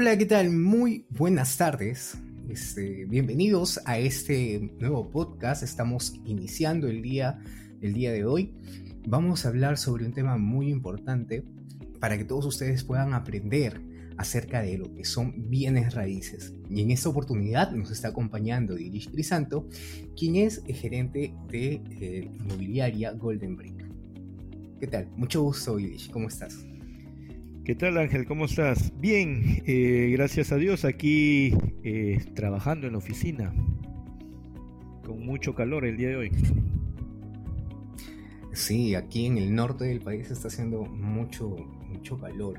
Hola, ¿qué tal? Muy buenas tardes. Este, bienvenidos a este nuevo podcast. Estamos iniciando el día, el día de hoy. Vamos a hablar sobre un tema muy importante para que todos ustedes puedan aprender acerca de lo que son bienes raíces. Y en esta oportunidad nos está acompañando Irish Crisanto, quien es el gerente de eh, inmobiliaria Golden Brick. ¿Qué tal? Mucho gusto, Irish. ¿Cómo estás? ¿Qué tal Ángel? ¿Cómo estás? Bien, eh, gracias a Dios aquí eh, trabajando en la oficina con mucho calor el día de hoy. Sí, aquí en el norte del país está haciendo mucho, mucho calor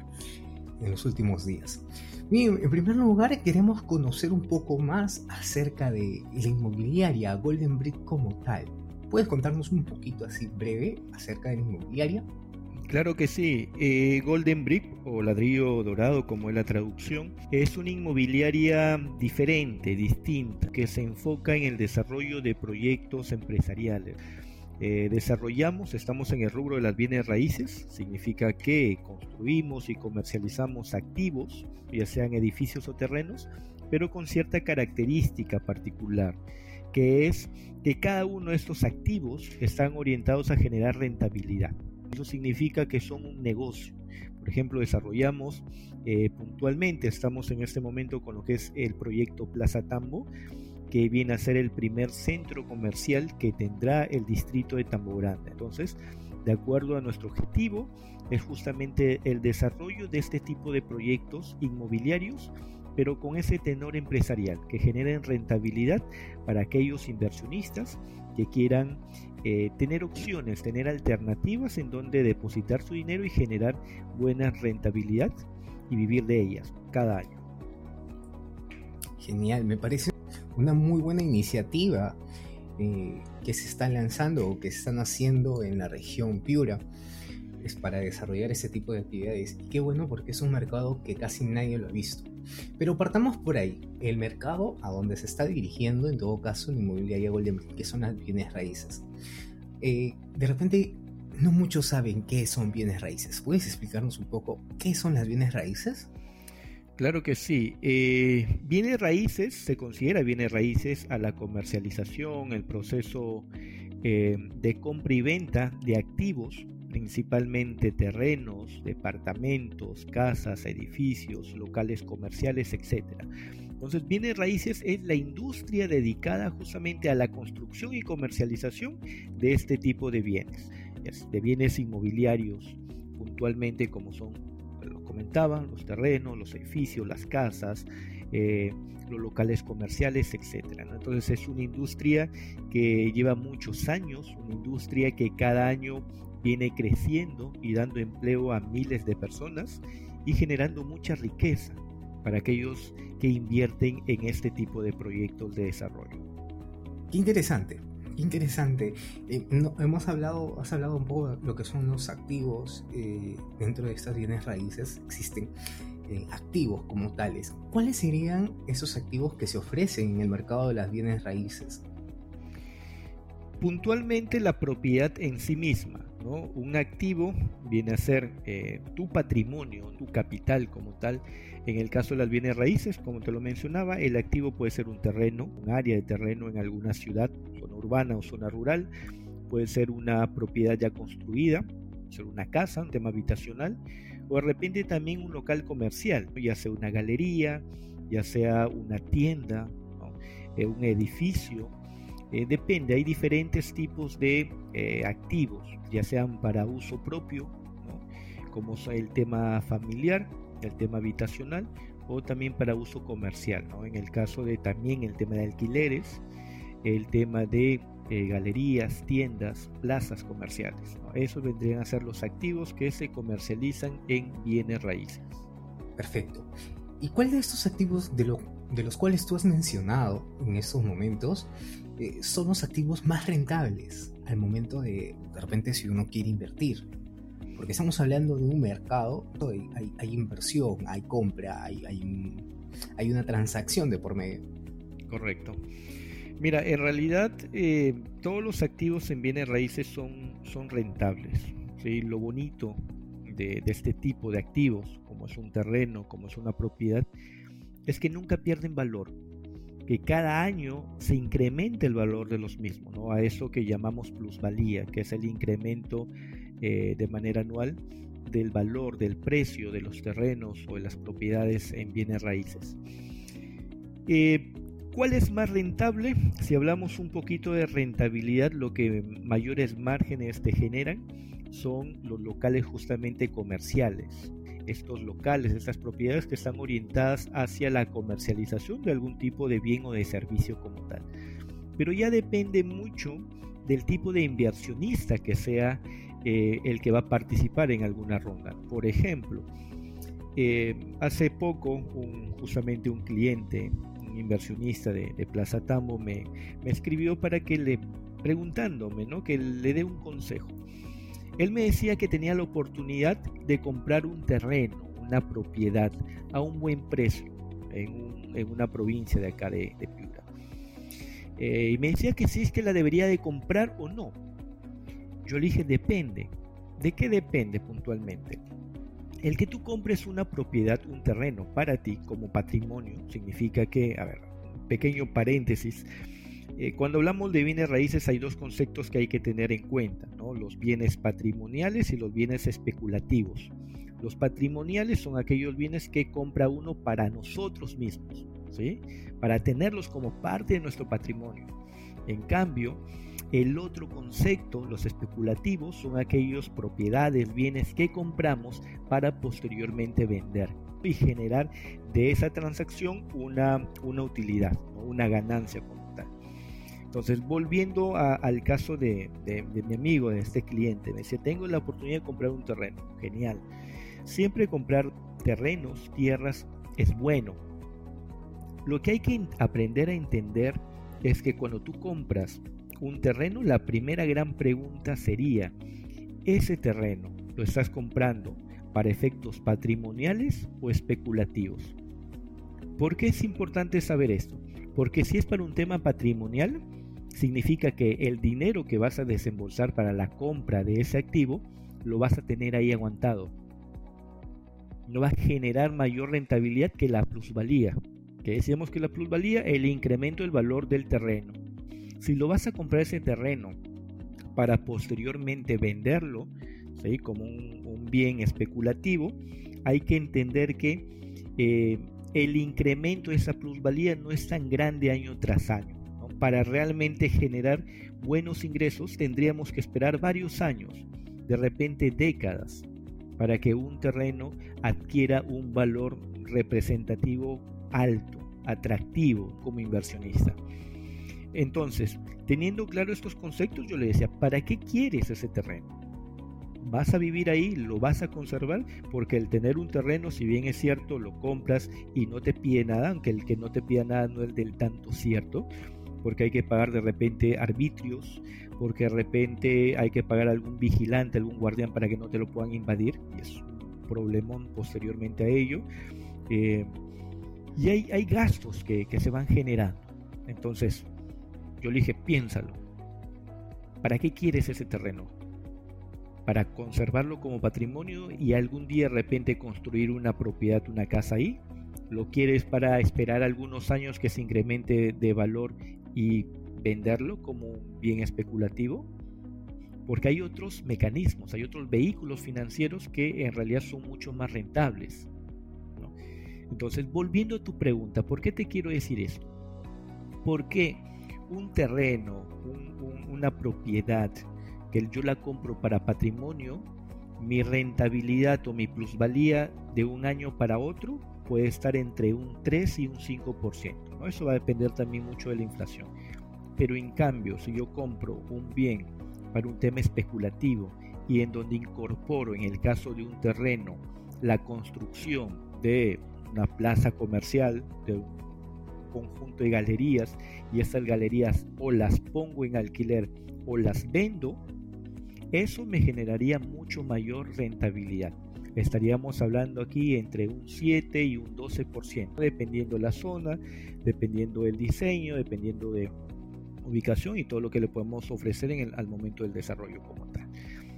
en los últimos días. Bien, en primer lugar queremos conocer un poco más acerca de la inmobiliaria Golden Brick como tal. ¿Puedes contarnos un poquito así breve acerca de la inmobiliaria? Claro que sí. Eh, Golden Brick, o ladrillo dorado como es la traducción, es una inmobiliaria diferente, distinta, que se enfoca en el desarrollo de proyectos empresariales. Eh, desarrollamos, estamos en el rubro de las bienes raíces, significa que construimos y comercializamos activos, ya sean edificios o terrenos, pero con cierta característica particular, que es que cada uno de estos activos están orientados a generar rentabilidad. Eso significa que son un negocio. Por ejemplo, desarrollamos eh, puntualmente, estamos en este momento con lo que es el proyecto Plaza Tambo, que viene a ser el primer centro comercial que tendrá el distrito de Tambo Grande. Entonces, de acuerdo a nuestro objetivo, es justamente el desarrollo de este tipo de proyectos inmobiliarios, pero con ese tenor empresarial, que generen rentabilidad para aquellos inversionistas que quieran eh, tener opciones, tener alternativas en donde depositar su dinero y generar buena rentabilidad y vivir de ellas cada año. Genial, me parece una muy buena iniciativa eh, que se está lanzando o que se están haciendo en la región Piura es para desarrollar ese tipo de actividades. Qué bueno porque es un mercado que casi nadie lo ha visto. Pero partamos por ahí, el mercado a donde se está dirigiendo, en todo caso, la inmobiliaria Golden, que son las bienes raíces. Eh, de repente, no muchos saben qué son bienes raíces. ¿Puedes explicarnos un poco qué son las bienes raíces? Claro que sí. Eh, bienes raíces se considera bienes raíces a la comercialización, el proceso eh, de compra y venta de activos principalmente terrenos, departamentos, casas, edificios, locales comerciales, etc. Entonces, bienes raíces es la industria dedicada justamente a la construcción y comercialización de este tipo de bienes, de bienes inmobiliarios, puntualmente como son, lo comentaban, los terrenos, los edificios, las casas, eh, los locales comerciales, etc. Entonces es una industria que lleva muchos años, una industria que cada año viene creciendo y dando empleo a miles de personas y generando mucha riqueza para aquellos que invierten en este tipo de proyectos de desarrollo. Qué interesante, interesante. Eh, hemos hablado, has hablado un poco de lo que son los activos eh, dentro de estas bienes raíces. Existen eh, activos como tales. ¿Cuáles serían esos activos que se ofrecen en el mercado de las bienes raíces? Puntualmente la propiedad en sí misma, un activo viene a ser eh, tu patrimonio, tu capital como tal. En el caso de las bienes raíces, como te lo mencionaba, el activo puede ser un terreno, un área de terreno en alguna ciudad, zona urbana o zona rural. Puede ser una propiedad ya construida, ser una casa, un tema habitacional, o de repente también un local comercial, ya sea una galería, ya sea una tienda, eh, un edificio, eh, depende, hay diferentes tipos de eh, activos, ya sean para uso propio, como el tema familiar, el tema habitacional, o también para uso comercial. En el caso de también el tema de alquileres, el tema de eh, galerías, tiendas, plazas comerciales. Esos vendrían a ser los activos que se comercializan en bienes raíces. Perfecto. ¿Y cuál de estos activos de, de los cuales tú has mencionado en estos momentos eh, son los activos más rentables al momento de, de repente, si uno quiere invertir. Porque estamos hablando de un mercado, hay, inversión, hay compra, hay, hay, una transacción de por medio. Correcto. Mira, en realidad eh, todos los activos en bienes raíces son, son rentables. ¿sí? Lo bonito de, este tipo de activos, como es un terreno, como es una propiedad, es que nunca pierden valor, que cada año se incremente el valor de los mismos, ¿no? a eso que llamamos plusvalía, que es el incremento eh, de manera anual del valor, del precio de los terrenos o de las propiedades en bienes raíces. Eh, ¿Cuál es más rentable? Si hablamos un poquito de rentabilidad, lo que mayores márgenes te generan son los locales justamente comerciales. Estos locales, estas propiedades que están orientadas hacia la comercialización de algún tipo de bien o de servicio como tal. Pero ya depende mucho del tipo de inversionista que sea eh, el que va a participar en alguna ronda. Por ejemplo, eh, hace poco justamente un cliente inversionista de, Plaza Tambo me, escribió para que le, preguntándome, ¿no? Que le dé un consejo. Él me decía que tenía la oportunidad de comprar un terreno, una propiedad, a un buen precio en, una provincia de acá de, Piura. Eh, y me decía que si es que la debería de comprar o no. Yo le dije, depende. ¿De qué depende puntualmente? El que tú compres una propiedad, un terreno para ti como patrimonio, significa que, a ver, pequeño paréntesis, eh, cuando hablamos de bienes raíces hay dos conceptos que hay que tener en cuenta, los bienes patrimoniales y los bienes especulativos. Los patrimoniales son aquellos bienes que compra uno para nosotros mismos, ¿sí? para tenerlos como parte de nuestro patrimonio. En cambio, el otro concepto, los especulativos, son aquellos propiedades, bienes que compramos para posteriormente vender y generar de esa transacción una, una utilidad, una ganancia como. Entonces, volviendo al caso de, de, mi amigo, de este cliente, me decía, tengo la oportunidad de comprar un terreno. Genial. Siempre comprar terrenos, tierras, es bueno. Lo que hay que aprender a entender es que cuando tú compras un terreno, la primera gran pregunta sería, ¿ese terreno lo estás comprando para efectos patrimoniales o especulativos? ¿Por qué es importante saber esto? Porque si es para un tema patrimonial, significa que el dinero que vas a desembolsar para la compra de ese activo lo vas a tener ahí aguantado. No va a generar mayor rentabilidad que la plusvalía. Que decíamos que la plusvalía, el incremento del valor del terreno. Si lo vas a comprar ese terreno para posteriormente venderlo, ¿sí? como un, bien especulativo, hay que entender que eh, el incremento de esa plusvalía no es tan grande año tras año. Para realmente generar buenos ingresos tendríamos que esperar varios años, de repente décadas, para que un terreno adquiera un valor representativo alto, atractivo como inversionista. Entonces, teniendo claro estos conceptos, yo le decía, ¿para qué quieres ese terreno? ¿Vas a vivir ahí? ¿Lo vas a conservar? Porque el tener un terreno, si bien es cierto, lo compras y no te pide nada, aunque el que no te pida nada no es del tanto cierto, porque hay que pagar de repente arbitrios, porque de repente hay que pagar algún vigilante, algún guardián para que no te lo puedan invadir, y es un problemón posteriormente a ello. Eh, y hay, hay gastos que, que se van generando. Entonces, yo le dije, piénsalo. ¿Para qué quieres ese terreno? ¿Para conservarlo como patrimonio y algún día de repente construir una propiedad, una casa ahí? ¿Lo quieres para esperar algunos años que se incremente de valor y venderlo como un bien especulativo? Porque hay otros mecanismos, hay otros vehículos financieros que en realidad son mucho más rentables. Entonces, volviendo a tu pregunta, ¿por qué te quiero decir esto? Porque un terreno, una propiedad que yo la compro para patrimonio, mi rentabilidad o mi plusvalía de un año para otro puede estar entre un 3 y un 5%. Eso va a depender también mucho de la inflación. Pero en cambio, si yo compro un bien para un tema especulativo y en donde incorporo, en el caso de un terreno, la construcción de una plaza comercial, de un conjunto de galerías y estas galerías o las pongo en alquiler o las vendo, eso me generaría mucho mayor rentabilidad. Estaríamos hablando aquí entre un 7 y un 12%, dependiendo de la zona, dependiendo del diseño, dependiendo de ubicación y todo lo que le podemos ofrecer en el, al momento del desarrollo como tal.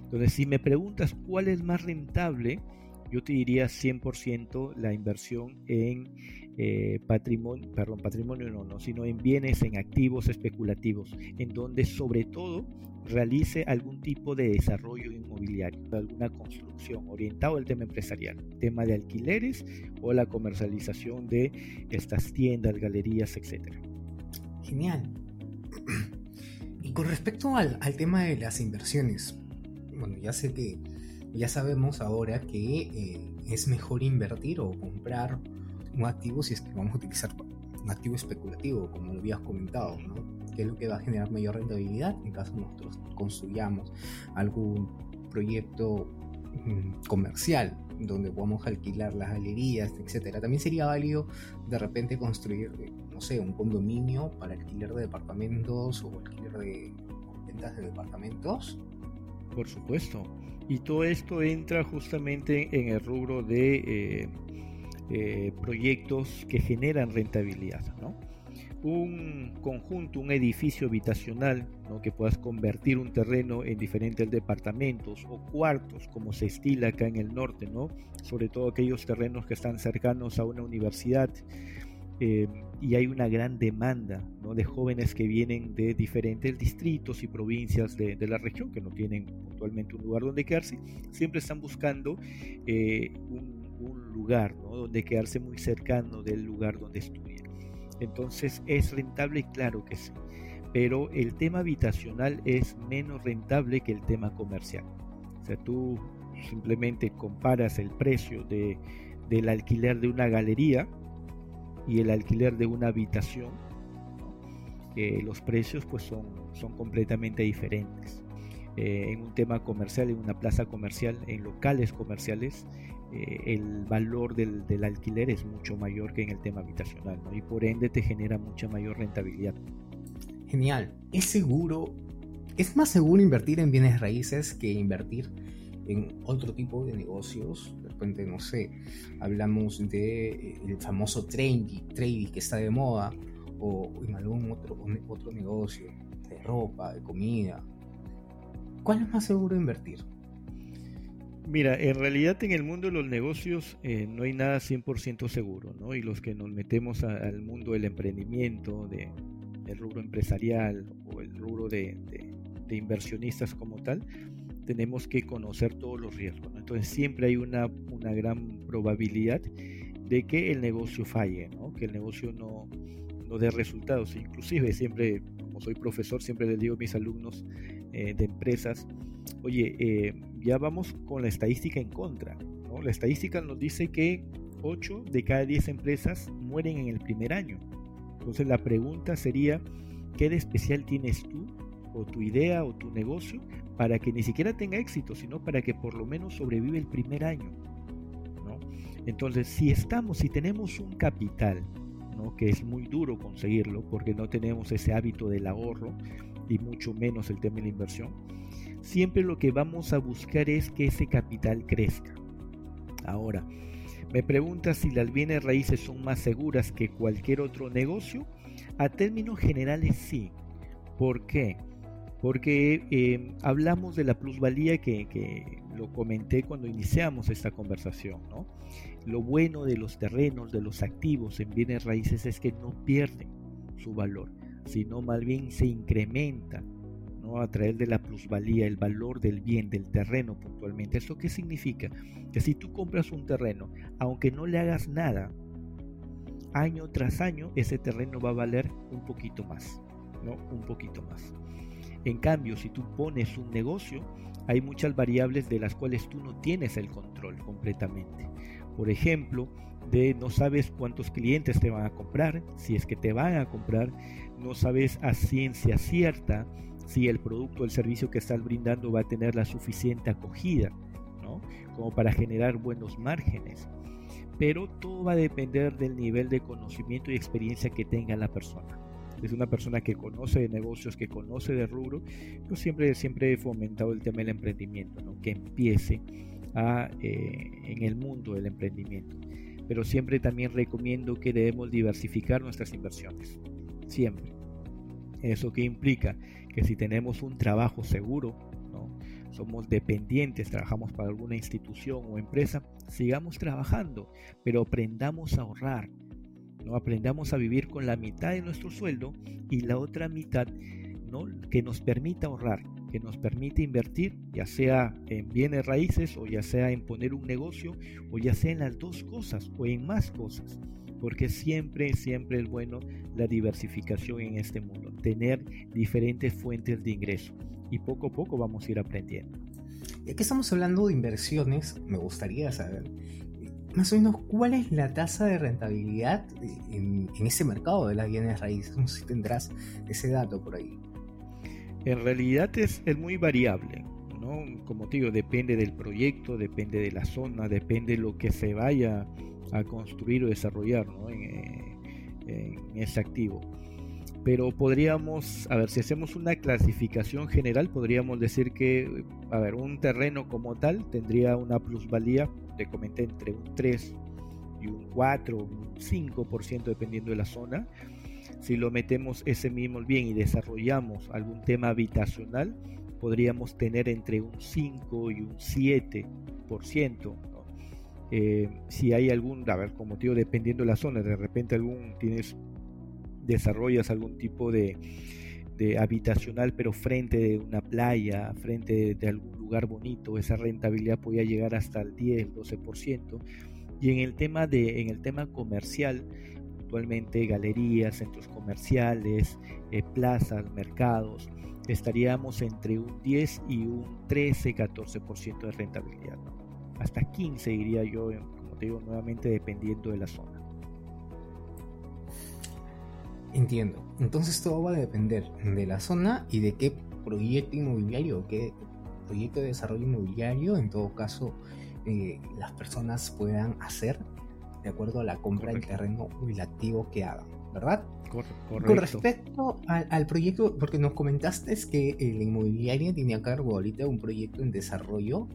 Entonces, si me preguntas cuál es más rentable, yo te diría 100% la inversión en eh, patrimonio, perdón, patrimonio no, no, sino en bienes, en activos especulativos, en donde sobre todo realice algún tipo de desarrollo inmobiliario, alguna construcción orientado al tema empresarial, tema de alquileres o la comercialización de estas tiendas, galerías, etc. Genial. Y con respecto al, al tema de las inversiones, bueno, ya sé que ya sabemos ahora que eh, es mejor invertir o comprar un activo si es que vamos a utilizar un activo especulativo, como lo habías comentado, ¿no? que es lo que va a generar mayor rentabilidad en caso nosotros construyamos algún proyecto mm, comercial donde podamos alquilar las galerías, etcétera. También sería válido de repente construir, no sé, un condominio para alquiler de departamentos o alquiler de ventas de departamentos. Por supuesto. Y todo esto entra justamente en el rubro de eh, eh, proyectos que generan rentabilidad. ¿no? Un conjunto, un edificio habitacional, ¿no? que puedas convertir un terreno en diferentes departamentos o cuartos, como se estila acá en el norte, ¿no? sobre todo aquellos terrenos que están cercanos a una universidad. Eh, y hay una gran demanda de jóvenes que vienen de diferentes distritos y provincias de, la región que no tienen puntualmente un lugar donde quedarse, siempre están buscando eh, un, lugar donde quedarse muy cercano del lugar donde estudian. Entonces es rentable, claro que sí, pero el tema habitacional es menos rentable que el tema comercial. O sea, tú simplemente comparas el precio de, del alquiler de una galería, y el alquiler de una habitación, los precios pues son, son completamente diferentes. Eh, en un tema comercial, en una plaza comercial, en locales comerciales, eh, el valor del, del, alquiler es mucho mayor que en el tema habitacional y por ende te genera mucha mayor rentabilidad. Genial. ¿Es seguro? ¿Es más seguro invertir en bienes raíces que invertir en otro tipo de negocios? No sé, hablamos de eh, famoso trading, trading que está de moda, o en algún otro, otro negocio de ropa, de comida. ¿Cuál es más seguro invertir? Mira, en realidad en el mundo de los negocios eh, no hay nada 100% seguro, ¿no? Y los que nos metemos al mundo del emprendimiento, de, del rubro empresarial o el rubro de, de inversionistas como tal, tenemos que conocer todos los riesgos. Entonces siempre hay una, una, gran probabilidad de que el negocio falle, ¿no? que el negocio no, no dé resultados. Inclusive siempre, como soy profesor, siempre les digo a mis alumnos eh, de empresas, oye, eh, ya vamos con la estadística en contra. ¿no? La estadística nos dice que 8 de cada 10 empresas mueren en el primer año. Entonces la pregunta sería, ¿qué de especial tienes tú o tu idea o tu negocio para que ni siquiera tenga éxito, sino para que por lo menos sobrevive el primer año. ¿no? Entonces, si estamos, si tenemos un capital, ¿no? que es muy duro conseguirlo porque no tenemos ese hábito del ahorro y mucho menos el tema de la inversión, siempre lo que vamos a buscar es que ese capital crezca. Ahora, me preguntas si las bienes raíces son más seguras que cualquier otro negocio. A términos generales sí. ¿Por qué? Porque eh, hablamos de la plusvalía que, lo comenté cuando iniciamos esta conversación. ¿no? Lo bueno de los terrenos, de los activos en bienes raíces es que no pierden su valor, sino más bien se incrementa ¿no? a través de la plusvalía, el valor del bien, del terreno puntualmente. ¿Esto qué significa? Que si tú compras un terreno, aunque no le hagas nada, año tras año ese terreno va a valer un poquito más, ¿no? Un poquito más. En cambio, si tú pones un negocio, hay muchas variables de las cuales tú no tienes el control completamente. Por ejemplo, de no sabes cuántos clientes te van a comprar, si es que te van a comprar, no sabes a ciencia cierta si el producto o el servicio que estás brindando va a tener la suficiente acogida, ¿no? Como para generar buenos márgenes. Pero todo va a depender del nivel de conocimiento y experiencia que tenga la persona es una persona que conoce de negocios, que conoce de rubro, yo siempre, siempre he fomentado el tema del emprendimiento, ¿no? que empiece a, eh, en el mundo del emprendimiento. Pero siempre también recomiendo que debemos diversificar nuestras inversiones, siempre. ¿Eso que implica? Que si tenemos un trabajo seguro, ¿no? somos dependientes, trabajamos para alguna institución o empresa, sigamos trabajando, pero aprendamos a ahorrar, ¿no? aprendamos a vivir con la mitad de nuestro sueldo y la otra mitad ¿no? que nos permita ahorrar, que nos permite invertir, ya sea en bienes raíces o ya sea en poner un negocio o ya sea en las dos cosas o en más cosas porque siempre, siempre es bueno la diversificación en este mundo, tener diferentes fuentes de ingreso y poco a poco vamos a ir aprendiendo. Ya que estamos hablando de inversiones, me gustaría saber más o menos cuál es la tasa de rentabilidad en, ese mercado de las bienes raíces. No sé si tendrás ese dato por ahí. En realidad es, muy variable. ¿no? Como te digo, depende del proyecto, depende de la zona, depende de lo que se vaya a construir o desarrollar en, ese activo. Pero podríamos, a ver, si hacemos una clasificación general, podríamos decir que, a ver, un terreno como tal tendría una plusvalía, te comenté, entre un 3 y un 4, un 5% dependiendo de la zona. Si lo metemos ese mismo bien y desarrollamos algún tema habitacional, podríamos tener entre un 5 y un 7%. Eh, si hay algún, a ver, como digo, dependiendo de la zona, de repente algún tienes, desarrollas algún tipo de, habitacional, pero frente de una playa, frente de, algún lugar bonito, esa rentabilidad podría llegar hasta el 10, 12%. Y en el tema de, en el tema comercial, actualmente galerías, centros comerciales, eh, plazas, mercados, estaríamos entre un 10 y un 13, 14% de rentabilidad hasta 15 diría yo, como te digo, nuevamente dependiendo de la zona. Entiendo. Entonces todo va a depender de la zona y de qué proyecto inmobiliario, qué proyecto de desarrollo inmobiliario, en todo caso, eh, las personas puedan hacer de acuerdo a la compra del terreno o el activo que hagan, ¿verdad? Correcto. Con respecto al, al, proyecto, porque nos comentaste que la inmobiliaria tiene a cargo ahorita un proyecto en desarrollo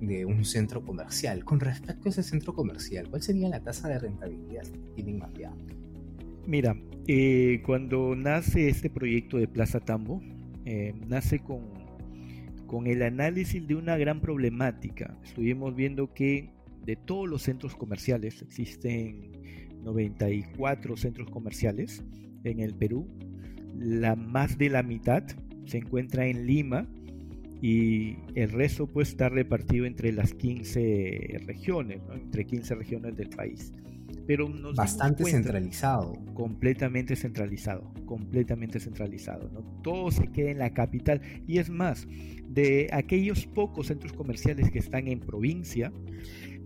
de un centro comercial. Con respecto a ese centro comercial, ¿cuál sería la tasa de rentabilidad que tienen mapeado? Mira, eh, cuando nace este proyecto de Plaza Tambo, eh, nace con, con el análisis de una gran problemática. Estuvimos viendo que de todos los centros comerciales, existen 94 centros comerciales en el Perú, la más de la mitad se encuentra en Lima y el resto pues está repartido entre las 15 regiones, entre 15 regiones del país. Pero bastante centralizado. Completamente centralizado, completamente centralizado. ¿no? Todo se queda en la capital. Y es más, de aquellos pocos centros comerciales que están en provincia,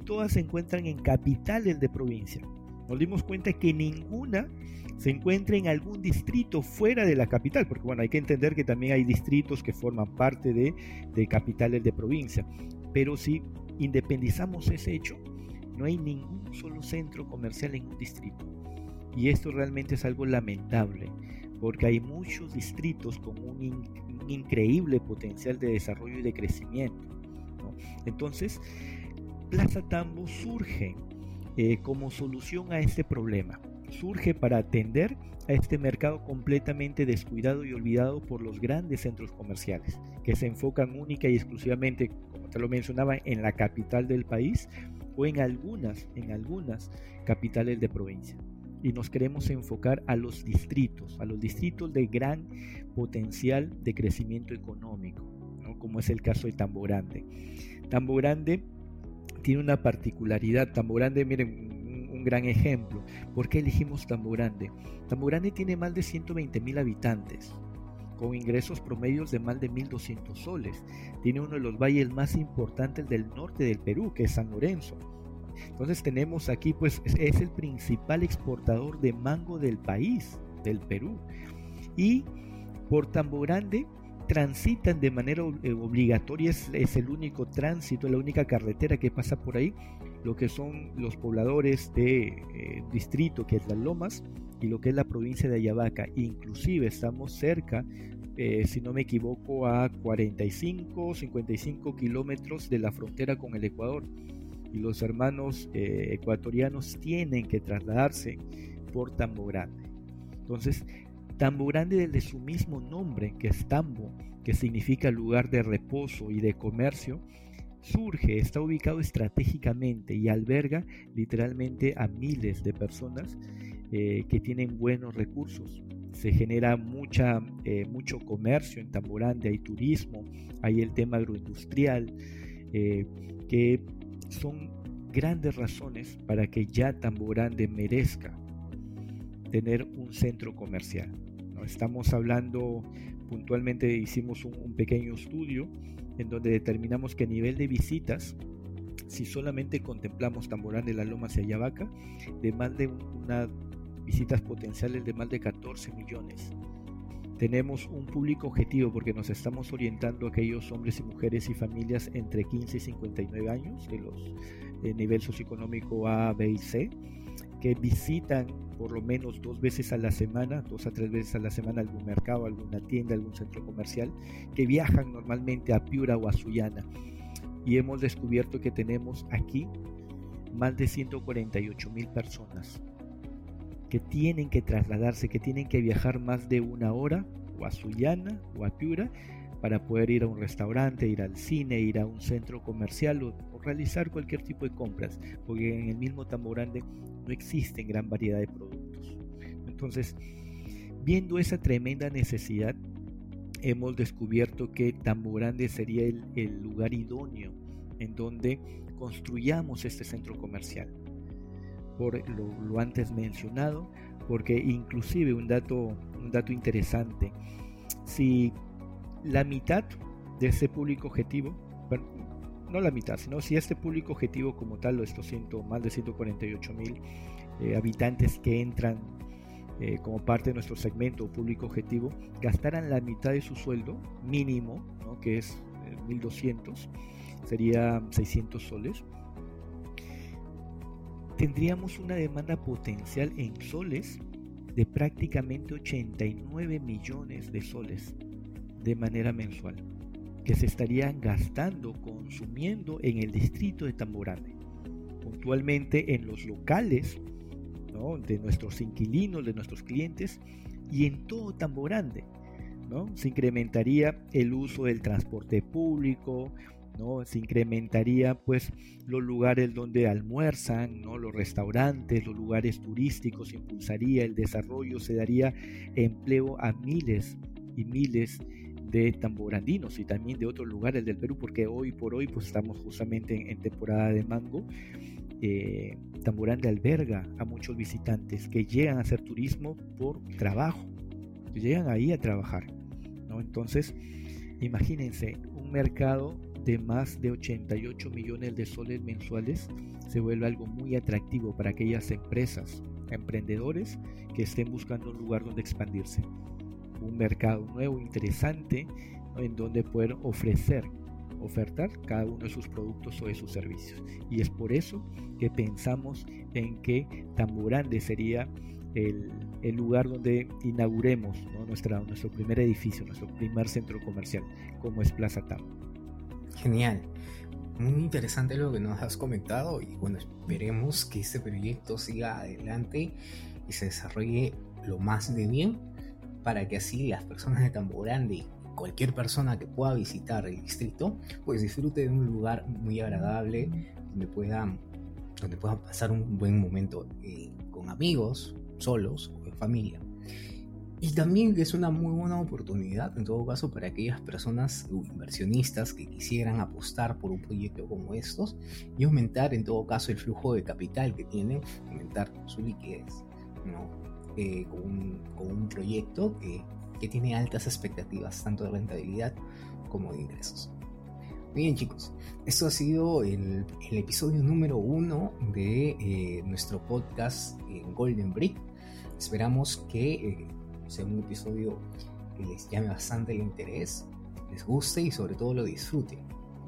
todas se encuentran en capitales de provincia. Nos dimos cuenta que ninguna se encuentra en algún distrito fuera de la capital, porque bueno, hay que entender que también hay distritos que forman parte de, capitales de provincia, pero si independizamos ese hecho, no hay ningún solo centro comercial en un distrito. Y esto realmente es algo lamentable, porque hay muchos distritos con un, increíble potencial de desarrollo y de crecimiento. Entonces, Plaza Tambo surge eh, como solución a este problema surge para atender a este mercado completamente descuidado y olvidado por los grandes centros comerciales, que se enfocan única y exclusivamente, como te lo mencionaba, en la capital del país o en algunas, en algunas capitales de provincia. Y nos queremos enfocar a los distritos, a los distritos de gran potencial de crecimiento económico, como es el caso de Tambo Grande. Tambo Grande tiene una particularidad. Tambo Grande, miren, un gran ejemplo. ¿Por qué elegimos Tambo Grande? Tambo Grande tiene más de 120 mil habitantes, con ingresos promedios de más de 1.200 soles. Tiene uno de los valles más importantes del norte del Perú, que es San Lorenzo. Entonces tenemos aquí, pues es el principal exportador de mango del país, del Perú. Y por Tambo Grande transitan de manera eh, obligatoria, es, es, el único tránsito, la única carretera que pasa por ahí, lo que son los pobladores de eh, distrito, que es Las Lomas, y lo que es la provincia de Ayabaca. Inclusive estamos cerca, eh, si no me equivoco, a 45, 55 kilómetros de la frontera con el Ecuador. Y los hermanos ecuatorianos tienen que trasladarse por Tambo Grande. Entonces, Tambo Grande desde su mismo nombre, que es Tambo, que significa lugar de reposo y de comercio, surge, está ubicado estratégicamente y alberga literalmente a miles de personas eh, que tienen buenos recursos. Se genera mucha, eh, mucho comercio en Tamborande, hay turismo, hay el tema agroindustrial, eh, que son grandes razones para que ya Tamborande merezca tener un centro comercial. ¿no? Estamos hablando, puntualmente hicimos un, pequeño estudio en donde determinamos que a nivel de visitas, si solamente contemplamos Tamborán de la Loma hacia Ayabaca, de más de una visitas potenciales de más de 14 millones. Tenemos un público objetivo porque nos estamos orientando a aquellos hombres y mujeres y familias entre 15 y 59 años, de los de nivel socioeconómico A, B y C, que visitan por lo menos dos veces a la semana, dos a tres veces a la semana algún mercado, alguna tienda, algún centro comercial, que viajan normalmente a Piura o a Sullana. Y hemos descubierto que tenemos aquí más de 148 mil personas que tienen que trasladarse, que tienen que viajar más de una hora o a Sullana o a Piura para poder ir a un restaurante, ir al cine, ir a un centro comercial o, realizar cualquier tipo de compras, porque en el mismo Tamborande no existen gran variedad de productos. Entonces, viendo esa tremenda necesidad, hemos descubierto que Tamborande sería el, lugar idóneo en donde construyamos este centro comercial. Por lo, antes mencionado, porque inclusive un dato, un dato interesante, si la mitad de ese público objetivo, no la mitad, sino si este público objetivo como tal, estos ciento, más de 148 mil eh, habitantes que entran eh, como parte de nuestro segmento público objetivo, gastaran la mitad de su sueldo mínimo, que es 1200, eh, sería 600 soles, tendríamos una demanda potencial en soles de prácticamente 89 millones de soles de manera mensual que se estarían gastando, consumiendo en el distrito de Tamborande. Puntualmente en los locales de nuestros inquilinos, de nuestros clientes y en todo Tamborande. ¿no? Se incrementaría el uso del transporte público, ¿no? Se incrementaría pues los lugares donde almuerzan, ¿no? Los restaurantes, los lugares turísticos, se impulsaría el desarrollo, se daría empleo a miles y miles de tamborandinos y también de otros lugares del Perú, porque hoy por hoy pues estamos justamente en, temporada de mango. Eh, alberga a muchos visitantes que llegan a hacer turismo por trabajo, llegan ahí a trabajar. ¿no? Entonces, imagínense, un mercado de más de 88 millones de soles mensuales se vuelve algo muy atractivo para aquellas empresas, emprendedores que estén buscando un lugar donde expandirse un mercado nuevo, interesante, en donde poder ofrecer, ofertar cada uno de sus productos o de sus servicios. Y es por eso que pensamos en que Tamburande sería el, lugar donde inauguremos Nuestra, nuestro primer edificio, nuestro primer centro comercial, como es Plaza Tam. Genial. Muy interesante lo que nos has comentado y bueno, esperemos que este proyecto siga adelante y se desarrolle lo más de bien para que así las personas de Campo Grande cualquier persona que pueda visitar el distrito, pues disfrute de un lugar muy agradable donde puedan, donde puedan pasar un buen momento eh, con amigos, solos o en familia. Y también es una muy buena oportunidad, en todo caso, para aquellas personas o inversionistas que quisieran apostar por un proyecto como estos y aumentar, en todo caso, el flujo de capital que tienen, aumentar su liquidez. ¿no? Eh, con, un, proyecto que, que, tiene altas expectativas, tanto de rentabilidad como de ingresos. Bien chicos, esto ha sido el, el episodio número uno de eh, nuestro podcast en Golden Brick. Esperamos que eh, sea un episodio que les llame bastante el interés, les guste y sobre todo lo disfruten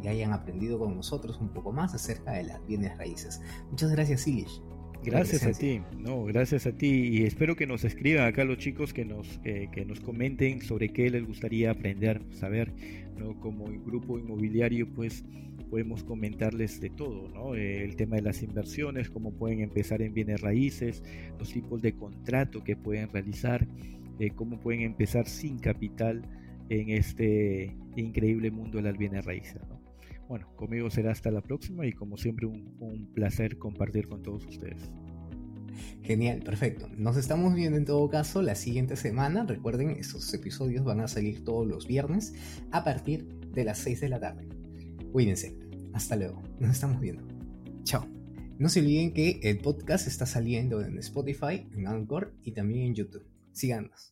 y hayan aprendido con nosotros un poco más acerca de las bienes raíces. Muchas gracias, Ilish. Gracias a ti, no, gracias a ti y espero que nos escriban acá los chicos que nos eh, que nos comenten sobre qué les gustaría aprender, saber, ¿no? Como grupo inmobiliario, pues podemos comentarles de todo, ¿no? Eh, el tema de las inversiones, cómo pueden empezar en bienes raíces, los tipos de contrato que pueden realizar, cómo pueden empezar sin capital en este increíble mundo de las bienes raíces. Bueno, conmigo será hasta la próxima y como siempre un, placer compartir con todos ustedes. Genial, perfecto. Nos estamos viendo en todo caso la siguiente semana. Recuerden, estos episodios van a salir todos los viernes a partir de las 6 de la tarde. Cuídense. Hasta luego. Nos estamos viendo. Chao. No se olviden que el podcast está saliendo en Spotify, en Anchor y también en YouTube. Síganos.